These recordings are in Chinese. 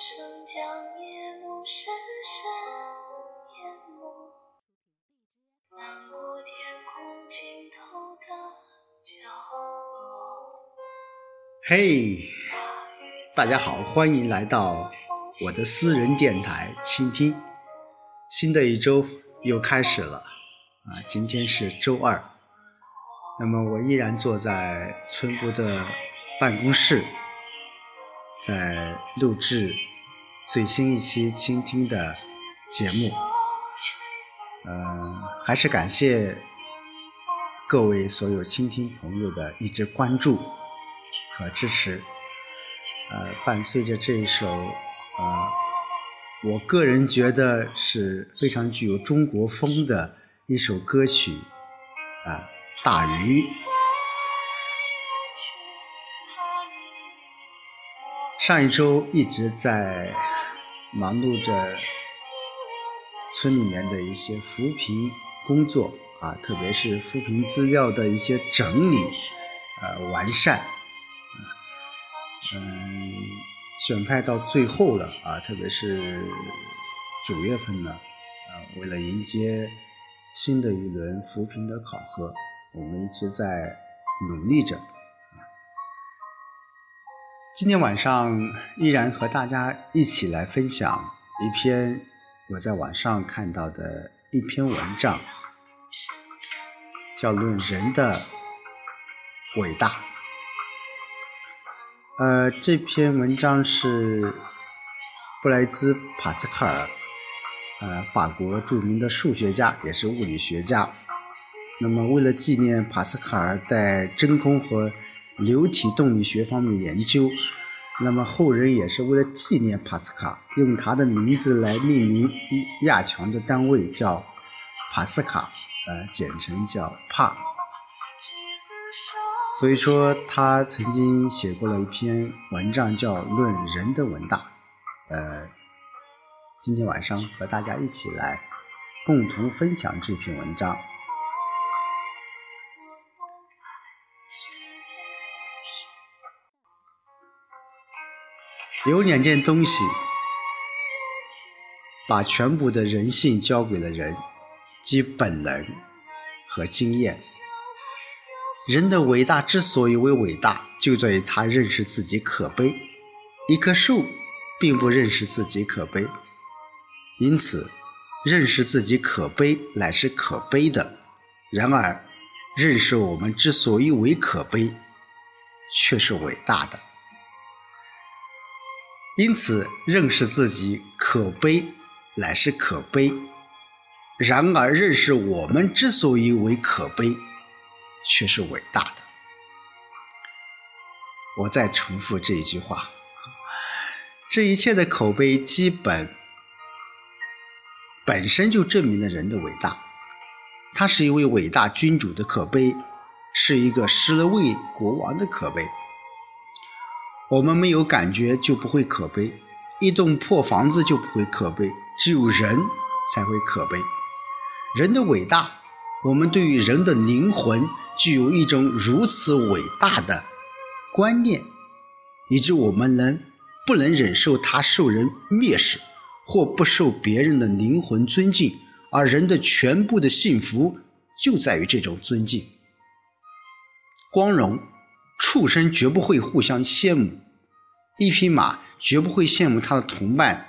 声将夜幕深深淹没，漫过天空尽头的角落。嘿，大家好，欢迎来到我的私人电台倾听。新的一周又开始了啊，今天是周二。那么我依然坐在村部的办公室，在录制最新一期倾听的节目。嗯，还是感谢各位所有倾听朋友的一直关注和支持。呃，伴随着这一首，呃，我个人觉得是非常具有中国风的一首歌曲，啊。大鱼。上一周一直在忙碌着村里面的一些扶贫工作啊，特别是扶贫资料的一些整理、呃完善啊，嗯，选派到最后了啊，特别是九月份呢，啊，为了迎接新的一轮扶贫的考核。我们一直在努力着。今天晚上依然和大家一起来分享一篇我在网上看到的一篇文章，叫《论人的伟大》。呃，这篇文章是布莱兹·帕斯卡尔，呃，法国著名的数学家，也是物理学家。那么，为了纪念帕斯卡尔在真空和流体动力学方面的研究，那么后人也是为了纪念帕斯卡，用他的名字来命名亚强的单位叫帕斯卡，呃，简称叫帕。所以说，他曾经写过了一篇文章叫《论人的伟大》，呃，今天晚上和大家一起来共同分享这篇文章。有两件东西，把全部的人性交给了人，即本能和经验。人的伟大之所以为伟大，就在于他认识自己可悲。一棵树并不认识自己可悲，因此认识自己可悲乃是可悲的。然而，认识我们之所以为可悲，却是伟大的。因此，认识自己可悲，乃是可悲；然而，认识我们之所以为可悲，却是伟大的。我再重复这一句话：这一切的口碑，基本本身就证明了人的伟大。他是一位伟大君主的可悲，是一个十位国王的可悲。我们没有感觉就不会可悲，一栋破房子就不会可悲，只有人才会可悲。人的伟大，我们对于人的灵魂具有一种如此伟大的观念，以致我们能不能忍受他受人蔑视，或不受别人的灵魂尊敬，而人的全部的幸福就在于这种尊敬、光荣。畜生绝不会互相羡慕，一匹马绝不会羡慕它的同伴。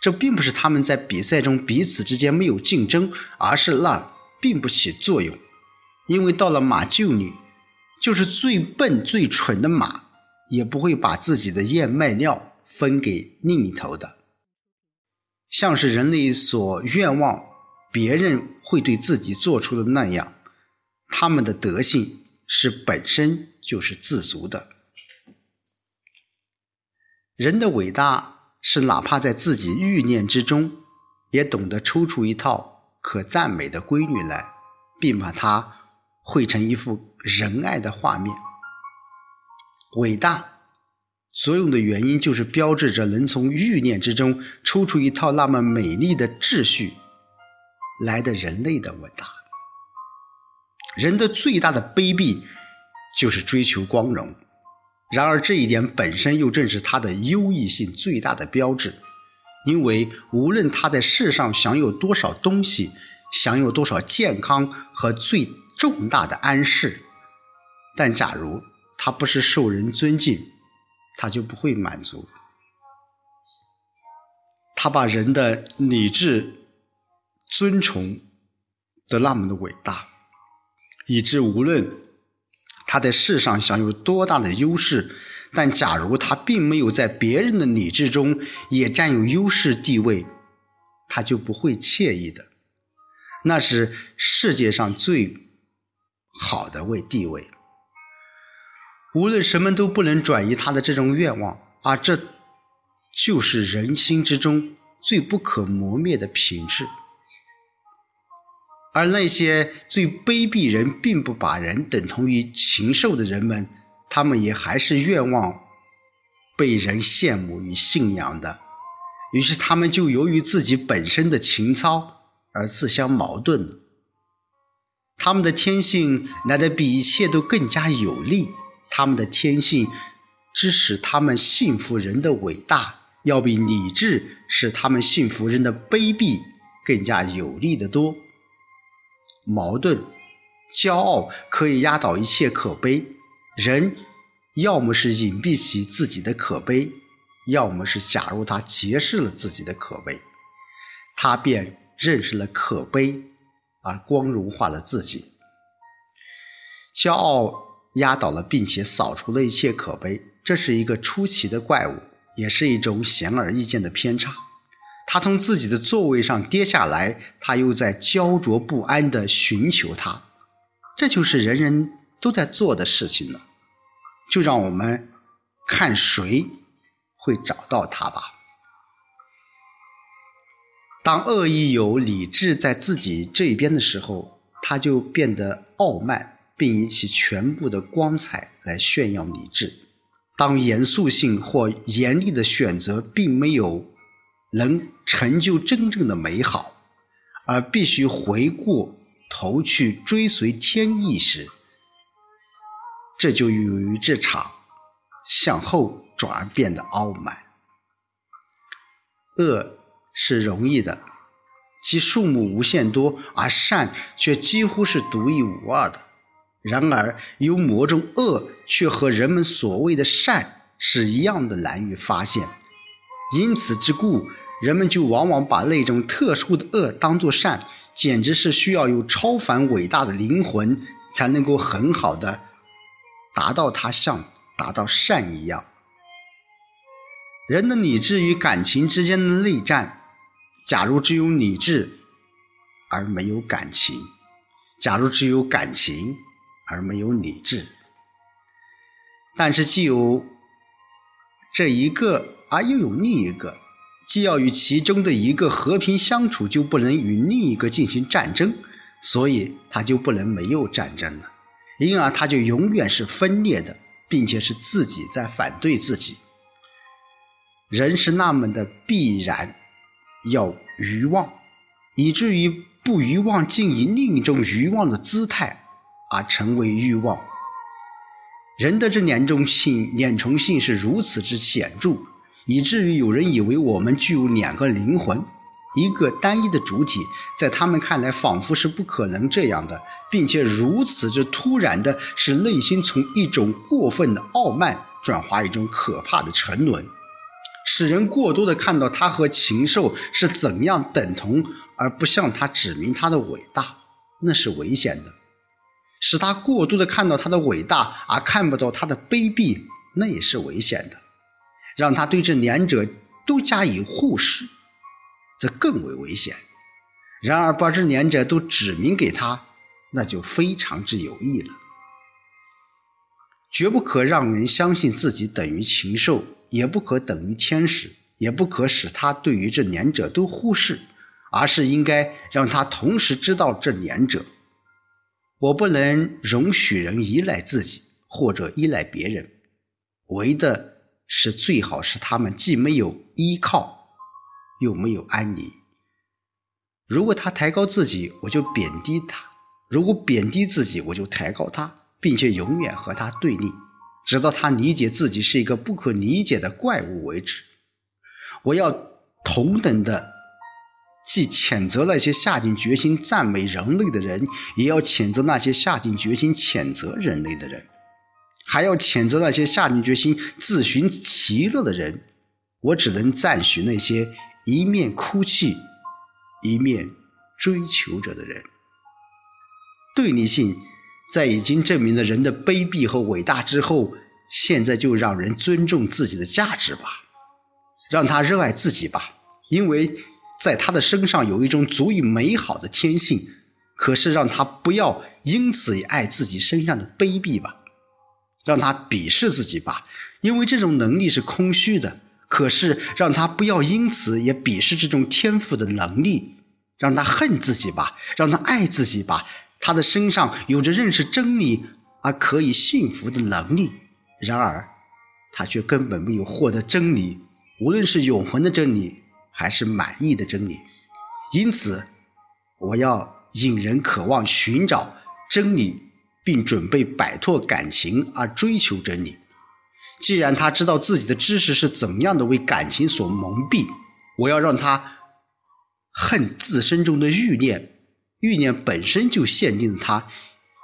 这并不是他们在比赛中彼此之间没有竞争，而是那并不起作用。因为到了马厩里，就是最笨最蠢的马，也不会把自己的燕麦料分给另一头的。像是人类所愿望别人会对自己做出的那样，他们的德性。是本身就是自足的。人的伟大是哪怕在自己欲念之中，也懂得抽出一套可赞美的规律来，并把它绘成一幅仁爱的画面。伟大作用的原因，就是标志着能从欲念之中抽出一套那么美丽的秩序来的人类的伟大。人的最大的卑鄙，就是追求光荣。然而这一点本身又正是他的优异性最大的标志，因为无论他在世上享有多少东西，享有多少健康和最重大的安适，但假如他不是受人尊敬，他就不会满足。他把人的理智、尊崇的那么的伟大，以致无论他在世上享有多大的优势，但假如他并没有在别人的理智中也占有优势地位，他就不会惬意的。那是世界上最好的位地位，无论什么都不能转移他的这种愿望，而这。就是人心之中最不可磨灭的品质，而那些最卑鄙人，并不把人等同于禽兽的人们，他们也还是愿望被人羡慕与信仰的。于是他们就由于自己本身的情操而自相矛盾。他们的天性来得比一切都更加有利，他们的天性支使他们信服人的伟大。要比理智使他们信服人的卑鄙更加有力的多。矛盾、骄傲可以压倒一切可悲。人要么是隐蔽起自己的可悲，要么是假如他揭示了自己的可悲，他便认识了可悲，而光荣化了自己。骄傲压倒了并且扫除了一切可悲，这是一个出奇的怪物。也是一种显而易见的偏差。他从自己的座位上跌下来，他又在焦灼不安地寻求他。这就是人人都在做的事情了。就让我们看谁会找到他吧。当恶意有理智在自己这边的时候，他就变得傲慢，并以其全部的光彩来炫耀理智。当严肃性或严厉的选择并没有能成就真正的美好，而必须回过头去追随天意时，这就由于这场向后转变得傲慢。恶是容易的，其数目无限多，而善却几乎是独一无二的。然而，有某种恶却和人们所谓的善是一样的难以发现，因此之故，人们就往往把那种特殊的恶当作善，简直是需要有超凡伟大的灵魂才能够很好的达到它像达到善一样。人的理智与感情之间的内战，假如只有理智而没有感情，假如只有感情。而没有理智，但是既有这一个，而又有另一个，既要与其中的一个和平相处，就不能与另一个进行战争，所以他就不能没有战争了，因而他就永远是分裂的，并且是自己在反对自己。人是那么的必然要欲望，以至于不欲望，竟以另一种欲望的姿态。而成为欲望，人的这两种性、两重性是如此之显著，以至于有人以为我们具有两个灵魂，一个单一的主体，在他们看来仿佛是不可能这样的，并且如此之突然的，使内心从一种过分的傲慢转化一种可怕的沉沦，使人过多的看到他和禽兽是怎样等同，而不向他指明他的伟大，那是危险的。使他过度的看到他的伟大，而看不到他的卑鄙，那也是危险的。让他对这两者都加以忽视，则更为危险。然而把这两者都指明给他，那就非常之有益了。绝不可让人相信自己等于禽兽，也不可等于天使，也不可使他对于这两者都忽视，而是应该让他同时知道这两者。我不能容许人依赖自己或者依赖别人，为的是最好是他们既没有依靠，又没有安宁。如果他抬高自己，我就贬低他；如果贬低自己，我就抬高他，并且永远和他对立。直到他理解自己是一个不可理解的怪物为止。我要同等的，既谴责那些下定决心赞美人类的人，也要谴责那些下定决心谴责人类的人，还要谴责那些下定决心自寻其乐的人。我只能赞许那些一面哭泣，一面追求着的人。对立性。在已经证明了人的卑鄙和伟大之后，现在就让人尊重自己的价值吧，让他热爱自己吧，因为在他的身上有一种足以美好的天性。可是让他不要因此也爱自己身上的卑鄙吧，让他鄙视自己吧，因为这种能力是空虚的。可是让他不要因此也鄙视这种天赋的能力，让他恨自己吧，让他爱自己吧。他的身上有着认识真理而可以幸福的能力，然而他却根本没有获得真理，无论是永恒的真理还是满意的真理。因此，我要引人渴望寻找真理，并准备摆脱感情而追求真理。既然他知道自己的知识是怎么样的为感情所蒙蔽，我要让他恨自身中的欲念。欲念本身就限定他，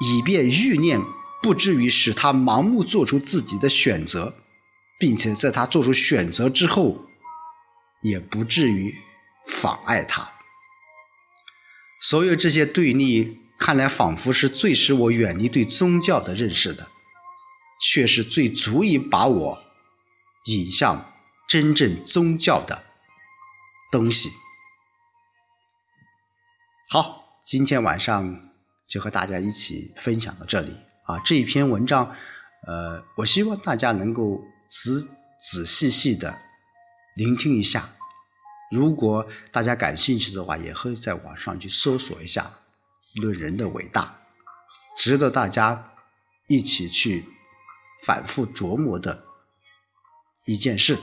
以便欲念不至于使他盲目做出自己的选择，并且在他做出选择之后，也不至于妨碍他。所有这些对立，看来仿佛是最使我远离对宗教的认识的，却是最足以把我引向真正宗教的东西。好。今天晚上就和大家一起分享到这里啊！这一篇文章，呃，我希望大家能够仔仔细细的聆听一下。如果大家感兴趣的话，也可以在网上去搜索一下《论人的伟大》，值得大家一起去反复琢磨的一件事。